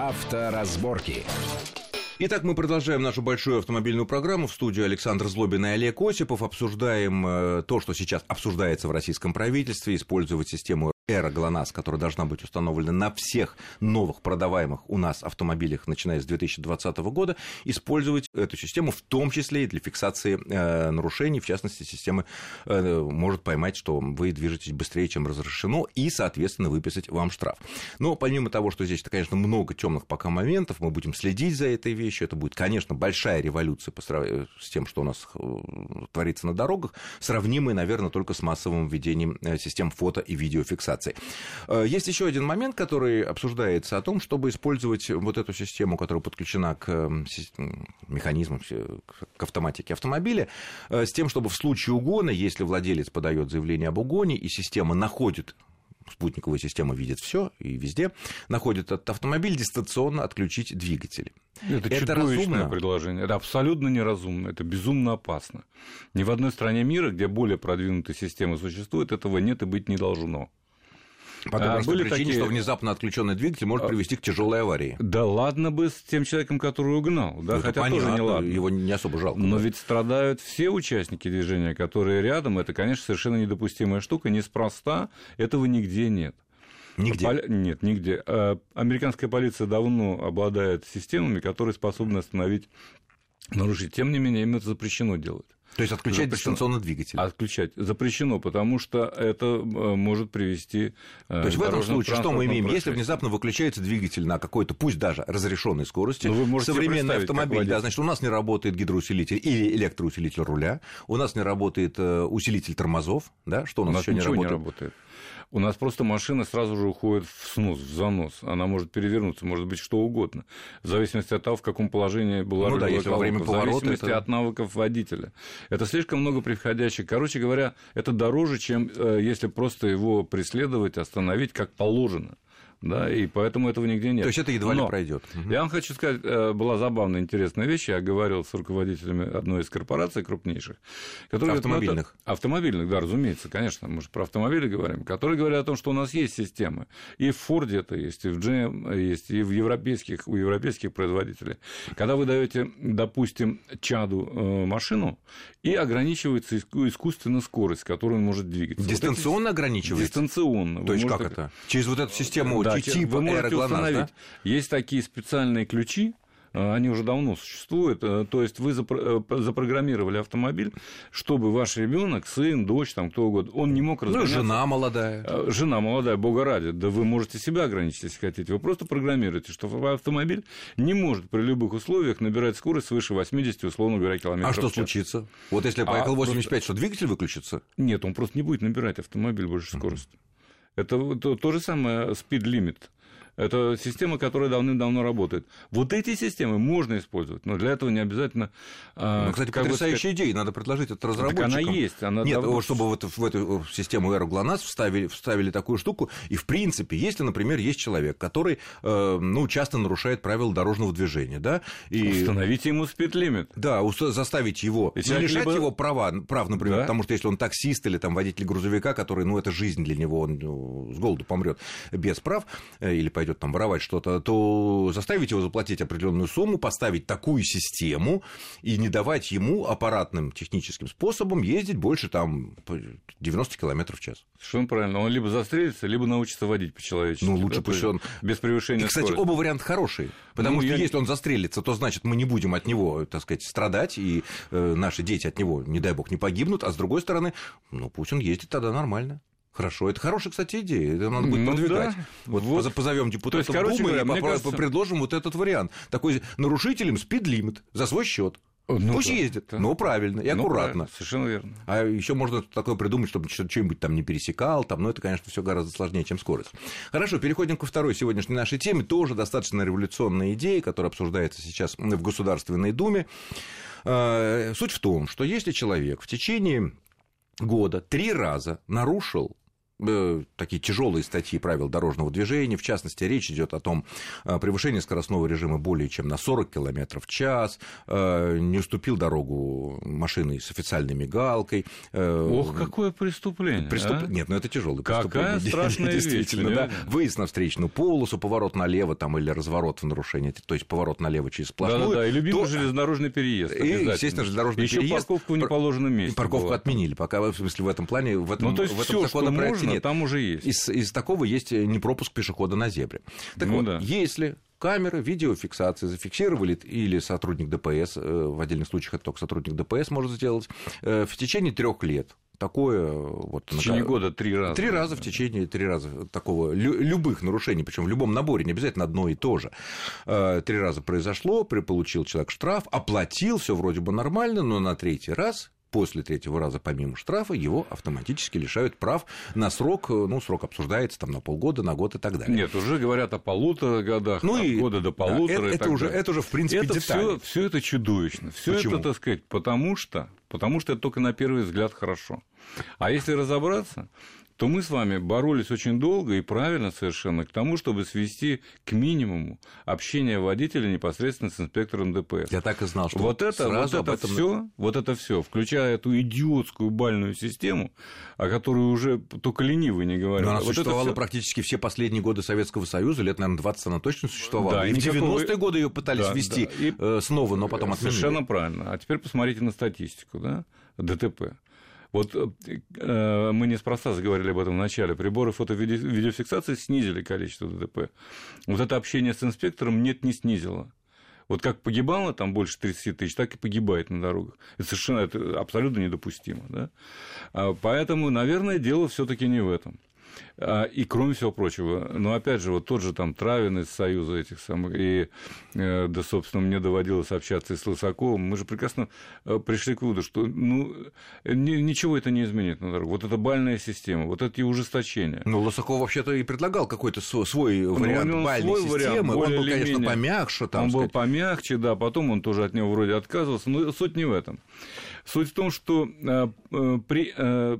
Авторазборки. Итак, мы продолжаем нашу большую автомобильную программу. В студию Александр Злобин и Олег Осипов. Обсуждаем э, то, что сейчас обсуждается в российском правительстве, использовать систему эра ГЛОНАСС, которая должна быть установлена на всех новых продаваемых у нас автомобилях, начиная с 2020 года, использовать эту систему, в том числе и для фиксации э, нарушений, в частности, система э, может поймать, что вы движетесь быстрее, чем разрешено, и, соответственно, выписать вам штраф. Но помимо того, что здесь, конечно, много темных пока моментов, мы будем следить за этой вещью, это будет, конечно, большая революция по сравнению с тем, что у нас э, творится на дорогах, сравнимая, наверное, только с массовым введением э, систем фото и видеофиксации операций. Э, есть еще один момент, который обсуждается о том, чтобы использовать вот эту систему, которая подключена к механизмам, к автоматике автомобиля, э, с тем, чтобы в случае угона, если владелец подает заявление об угоне, и система находит спутниковая система видит все и везде, находит этот автомобиль, дистанционно отключить двигатель. Это, это чудовищное разумно? предложение. Это абсолютно неразумно, это безумно опасно. Ни в одной стране мира, где более продвинутые системы существуют, этого нет и быть не должно. По той а, были причине, такие... что внезапно отключенный двигатель может а, привести к тяжелой аварии. Да ладно бы с тем человеком, который угнал, да, ну, хотя понятно, тоже не ладно. Его не особо жалко. Но да. ведь страдают все участники движения, которые рядом. Это, конечно, совершенно недопустимая штука. Неспроста этого нигде нет. Нигде? Поли... Нет, нигде. А, американская полиция давно обладает системами, которые способны остановить нарушителя. Тем не менее, им это запрещено делать. То есть отключать запрещено. дистанционно двигатель? Отключать запрещено, потому что это э, может привести э, То есть в этом случае что мы имеем? Если внезапно выключается двигатель на какой-то, пусть даже разрешенной скорости, ну, вы современный автомобиль, да, значит, у нас не работает гидроусилитель или электроусилитель руля, у нас не работает э, усилитель тормозов, да, что у нас, у нас еще не работает? не работает. У нас просто машина сразу же уходит в снос, в занос. Она может перевернуться, может быть что угодно. В зависимости от того, в каком положении была ну, да, если во время поворота, в зависимости это... от навыков водителя. Это слишком много приходящих. Короче говоря, это дороже, чем э, если просто его преследовать, остановить как положено да, и поэтому этого нигде нет. То есть это едва Но ли пройдет. Я вам хочу сказать, э, была забавная, интересная вещь. Я говорил с руководителями одной из корпораций крупнейших, которые автомобильных. Говорят, автомобильных, да, разумеется, конечно, мы же про автомобили говорим, которые говорят о том, что у нас есть системы. И в Форде это есть, и в GM есть, и в европейских, у европейских производителей. Когда вы даете, допустим, чаду э, машину, и ограничивается искусственно скорость, которую он может двигаться. Дистанционно вот эти... ограничивается? Дистанционно. То есть как это? Через вот эту систему да, типа вы можете установить. Да? Есть такие специальные ключи, э, они уже давно существуют. Э, то есть вы э, запрограммировали автомобиль, чтобы ваш ребенок, сын, дочь, там кто угодно, он не мог разгоняться. Ну, жена молодая. Жена молодая, бога ради. Да вы можете себя ограничить, если хотите. Вы просто программируете, что автомобиль не может при любых условиях набирать скорость свыше 80, условно говоря, километров А что случится? Вот если я поехал а, 85, просто... что двигатель выключится? Нет, он просто не будет набирать автомобиль больше скорости. Это то, то же самое speed limit. Это система, которая давным-давно работает. Вот эти системы можно использовать, но для этого не обязательно... А, ну, кстати, потрясающая сказать... идея, надо предложить это разработчикам. Так она есть. Она Нет, давно... чтобы вот в эту систему Aero GLONASS вставили, вставили такую штуку, и, в принципе, если, например, есть человек, который, э, ну, часто нарушает правила дорожного движения, да, и... Установите ему спид-лимит. Да, заставить его, не лишать либо... его права, прав, например, да? потому что если он таксист или там водитель грузовика, который, ну, это жизнь для него, он ну, с голоду помрет без прав, э, или пойдет там воровать что-то, то заставить его заплатить определенную сумму, поставить такую систему и не давать ему аппаратным техническим способом ездить больше там 90 км в час. Совершенно правильно. Он либо застрелится, либо научится водить по-человечески. Ну, лучше да, пусть он... Без превышения и, кстати, скорости. оба варианта хорошие. Потому ну, что я... если он застрелится, то значит мы не будем от него, так сказать, страдать, и э, наши дети от него, не дай бог, не погибнут, а с другой стороны, ну пусть он ездит тогда нормально. Хорошо, это хорошая, кстати, идея. Это надо будет ну, продвигать. Да. Вот, вот позовем депутатов То есть, короче Думы говоря, и кажется... предложим вот этот вариант. Такой нарушителем спид-лимит за свой счет. Ну, Пусть да, ездит, да. но правильно и ну, аккуратно. Правильно, совершенно верно. А еще можно такое придумать, чтобы что-нибудь там не пересекал, там, но это, конечно, все гораздо сложнее, чем скорость. Хорошо, переходим ко второй сегодняшней нашей теме. Тоже достаточно революционная идея, которая обсуждается сейчас в Государственной Думе. А, суть в том, что если человек в течение года три раза нарушил э, такие тяжелые статьи правил дорожного движения. В частности, речь идет о том, э, превышение скоростного режима более чем на 40 км в час, э, не уступил дорогу машиной с официальной мигалкой. Э, Ох, какое преступление. Преступ... А? Нет, ну это тяжелое Какая преступление. страшная Действительно, вещь, да. Выезд на встречную полосу, поворот налево там, или разворот в нарушение, то есть поворот налево через сплошную. Да-да-да, и любимый то... железнодорожный переезд. И, естественно, железнодорожный Еще переезд. парковку в неположенном месте. Парковку была. отменили, пока, в смысле, в этом плане, в этом, ну, то есть в этом законопроекте что можно, нет. там уже есть. Из, из такого есть непропуск пешехода на зебре. Так Ну вот, да. если камеры видеофиксации зафиксировали или сотрудник ДПС, э, в отдельных случаях это только сотрудник ДПС может сделать, э, в течение трех лет такое вот В течение года три раза. Три раза в течение три раза такого лю- любых нарушений, причем в любом наборе, не обязательно одно и то же. Э, Три раза произошло, получил человек штраф, оплатил, все вроде бы нормально, но на третий раз После третьего раза, помимо штрафа, его автоматически лишают прав на срок, э, ну, срок обсуждается там на полгода, на год и так далее. Нет, уже говорят о полутора годах, Ну и- года до да, полутора. это- и это так уже- далее. это уже, в принципе, это детали. Все, все это чудовищно. Все это, так сказать, потому что, потому что это только на первый взгляд хорошо. А если разобраться, то мы с вами боролись очень долго и правильно совершенно к тому, чтобы свести к минимуму общение водителя непосредственно с инспектором ДПС. Я так и знал, что Вот это, вот сразу об это этом... все, вот это все, включая эту идиотскую бальную систему, о которой уже только ленивый не говорит. Но она вот существовала всё- практически все последние годы Советского Союза, лет, наверное, 20 она точно существовала. Да, и и в никакого- 90-е годы ее пытались Да, ввести да. И- э, снова, но потом отменили. Совершенно правильно. А теперь посмотрите на статистику, да, ДТП. Вот э, мы неспроста заговорили об этом в начале. Приборы фото-видеофиксации снизили количество ДТП. Вот это общение с инспектором нет, не снизило. Вот как погибало там больше 30 тысяч, так и погибает на дорогах. Это совершенно это абсолютно недопустимо. Да? А, Поэтому, наверное, дело все-таки не в этом. А, И кроме всего прочего, но опять же, вот тот же там Травин из Союза этих самых, и, э, да, собственно, мне доводилось общаться и с Лысаковым, мы же прекрасно э, пришли к выводу, что ну, ни- ничего это не изменит на дорогу. Вот эта бальная система, вот эти ужесточения. Ну, Лосаков вообще-то и предлагал какой-то свой вариант у него бальной свой системы. вариант, Он был, конечно, менее. помягче. Там, он был сказать. помягче, да, потом он тоже от него вроде отказывался, но суть не в этом. Суть в том, что э, при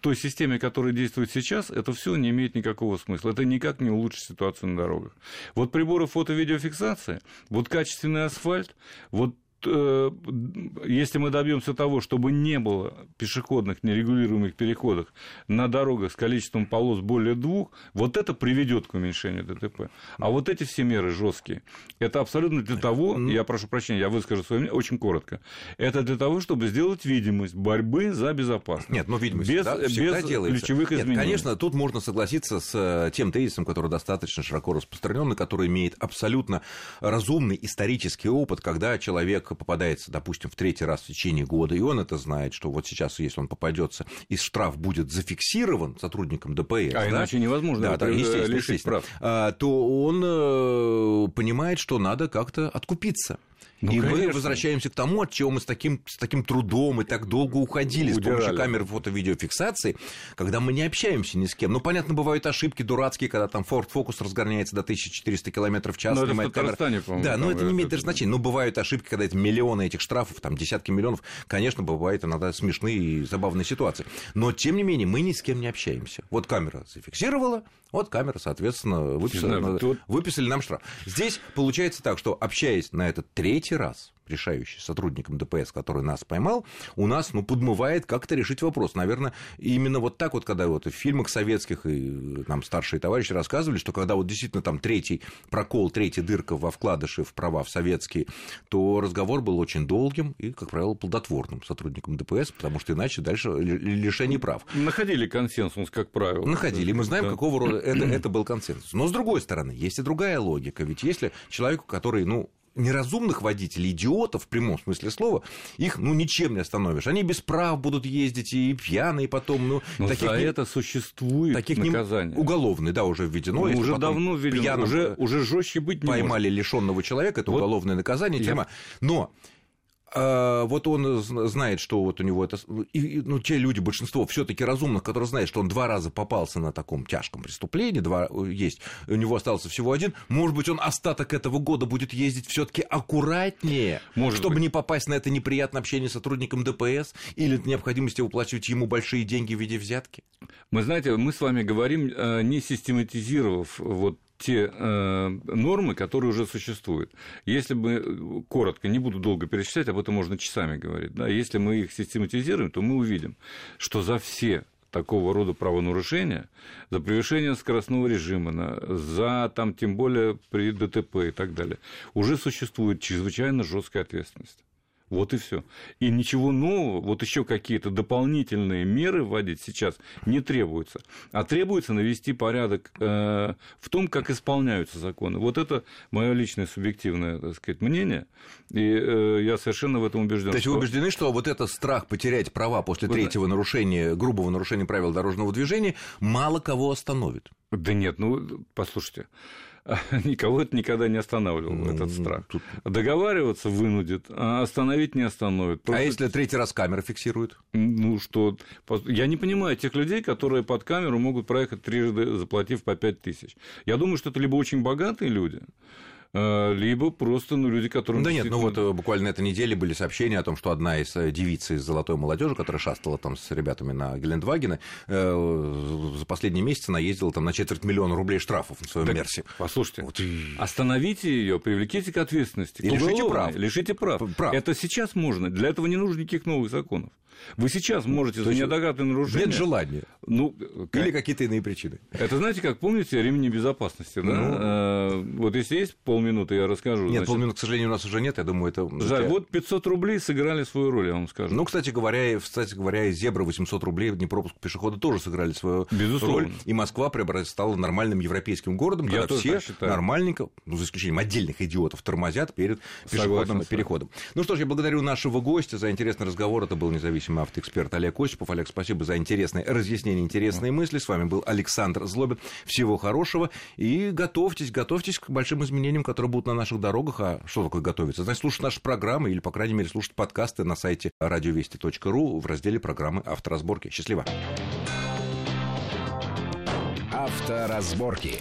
той системе, которая действует сейчас, это все не имеет никакого смысла. Это никак не улучшит ситуацию на дорогах. Вот приборы фото-видеофиксации, вот качественный асфальт, вот если мы добьемся того, чтобы не было пешеходных нерегулируемых переходов на дорогах с количеством полос более двух, вот это приведет к уменьшению ДТП. А вот эти все меры жесткие, это абсолютно для того, я прошу прощения, я выскажу свое мнение очень коротко, это для того, чтобы сделать видимость борьбы за безопасность. Нет, ну, видимость без, да, всегда без делается. ключевых Нет, изменений. конечно, тут можно согласиться с э, тем тезисом, который достаточно широко распространенный, который имеет абсолютно разумный исторический опыт, когда человек попадается, допустим, в третий раз в течение года, и он это знает, что вот сейчас, если он попадется, и штраф будет зафиксирован сотрудником ДПС, А да, иначе невозможно да, да, естественно, лишить естественно, прав. а, то он э, понимает, что надо как-то откупиться. Ну, и мы конечно. возвращаемся к тому, от чего мы с таким, с таким трудом и так долго уходили с помощью Удирали. камер фото-видеофиксации, когда мы не общаемся ни с кем. Ну, понятно, бывают ошибки дурацкие, когда там Ford Focus разгоняется до 1400 км в час. Ну, это в. Татарстане, по-моему, Да, но там это не имеет даже значения. Но бывают ошибки, когда это миллионы этих штрафов, там десятки миллионов. Конечно, бывают иногда смешные и забавные ситуации. Но, тем не менее, мы ни с кем не общаемся. Вот камера зафиксировала, вот камера, соответственно, выписала, знаю, выписали нам штраф. Здесь получается так, что общаясь на этот третий раз, решающий сотрудником ДПС, который нас поймал, у нас, ну, подмывает как-то решить вопрос. Наверное, именно вот так вот, когда вот в фильмах советских и нам старшие товарищи рассказывали, что когда вот действительно там третий прокол, третья дырка во вкладыше в права в советские, то разговор был очень долгим и, как правило, плодотворным сотрудником ДПС, потому что иначе дальше ли- лишение прав. Находили консенсус, как правило. Находили. Мы знаем, Да. какого рода это, это был консенсус. Но с другой стороны, есть и другая логика. Ведь если человеку, который, ну, неразумных водителей, идиотов в прямом смысле слова, их ну ничем не остановишь. Они без прав будут ездить и пьяные потом. Ну, Но таких за не- это существует таких не- наказание. уголовное, да, уже введено. Ну, уже давно введено, уже, уже жестче быть не поймали лишенного человека, это Вот уголовное наказание, я- тюрьма. Но а, вот он знает, что вот у него это... И, ну, те люди, большинство все таки разумных, которые знают, что он два раза попался на таком тяжком преступлении, два есть, у него остался всего один, может быть, он остаток этого года будет ездить все таки аккуратнее, может чтобы быть. не попасть на это неприятное общение с сотрудником ДПС или необходимости выплачивать ему большие деньги в виде взятки? Мы, знаете, мы с вами говорим, э, не систематизировав вот те э, нормы, которые уже существуют. Если мы, э, коротко, не буду долго перечислять, об этом можно часами говорить, да, если мы их систематизируем, то мы увидим, что за все такого рода правонарушения, за превышение скоростного режима, за там, тем более при ДТП и так далее, уже существует чрезвычайно жесткая ответственность. Вот и все. И ничего нового, вот еще какие-то дополнительные меры вводить сейчас не требуется. А требуется навести порядок э, в том, как исполняются законы. Вот это мое личное субъективное, так сказать, мнение. И э, я совершенно в этом убежден. То есть вы убеждены, что вот этот страх потерять права после третьего нарушения, грубого нарушения правил дорожного движения мало кого остановит? Да нет, ну, послушайте. никого это никогда не останавливало, ну, этот страх. Тут... Договариваться вынудит, а остановить не остановит. А Просто... А если третий раз камера фиксирует? Ну что, я не понимаю тех людей, которые под камеру могут проехать трижды, заплатив по 5 тысяч. Я думаю, что это либо очень богатые люди, либо просто ну, люди, которые... Да нет, ну вот э, буквально на этой неделе были сообщения о том, что одна из э, девиц из золотой молодежи, которая шастала там с ребятами на Гелендвагене, за последние месяцы наездила там на четверть миллиона рублей штрафов на своем Мерсе. Послушайте, вот остановите ее, привлеките к ответственности. И лишите прав. Лишите прав. прав. Это сейчас можно. Для этого не нужно никаких новых законов. Вы сейчас можете за неоднократное нарушение... Нет желания. Ну, как... Или какие-то иные причины. Это знаете, как помните ремни безопасности, да? Ну... А, вот если есть полминуты, я расскажу. Нет, значит... полминуты, к сожалению, у нас уже нет, я думаю, это... Жаль, вот 500 рублей сыграли свою роль, я вам скажу. Ну, кстати говоря, кстати говоря, и Зебра 800 рублей, не пропуск пешехода тоже сыграли свою Безусловно. роль, и Москва стала нормальным европейским городом, я когда все нормальненько, ну, за исключением отдельных идиотов, тормозят перед пешеходным переходом. Ну что ж, я благодарю нашего гостя за интересный разговор, это был независимый автоэксперт Олег Осипов. Олег, спасибо за интересные разъяснения, интересные мысли. С вами был Александр Злобин. Всего хорошего и готовьтесь, готовьтесь к большим изменениям, которые будут на наших дорогах. А что такое готовиться? Значит, слушать наши программы или, по крайней мере, слушать подкасты на сайте радиовести.ру в разделе программы «Авторазборки». Счастливо! Авторазборки.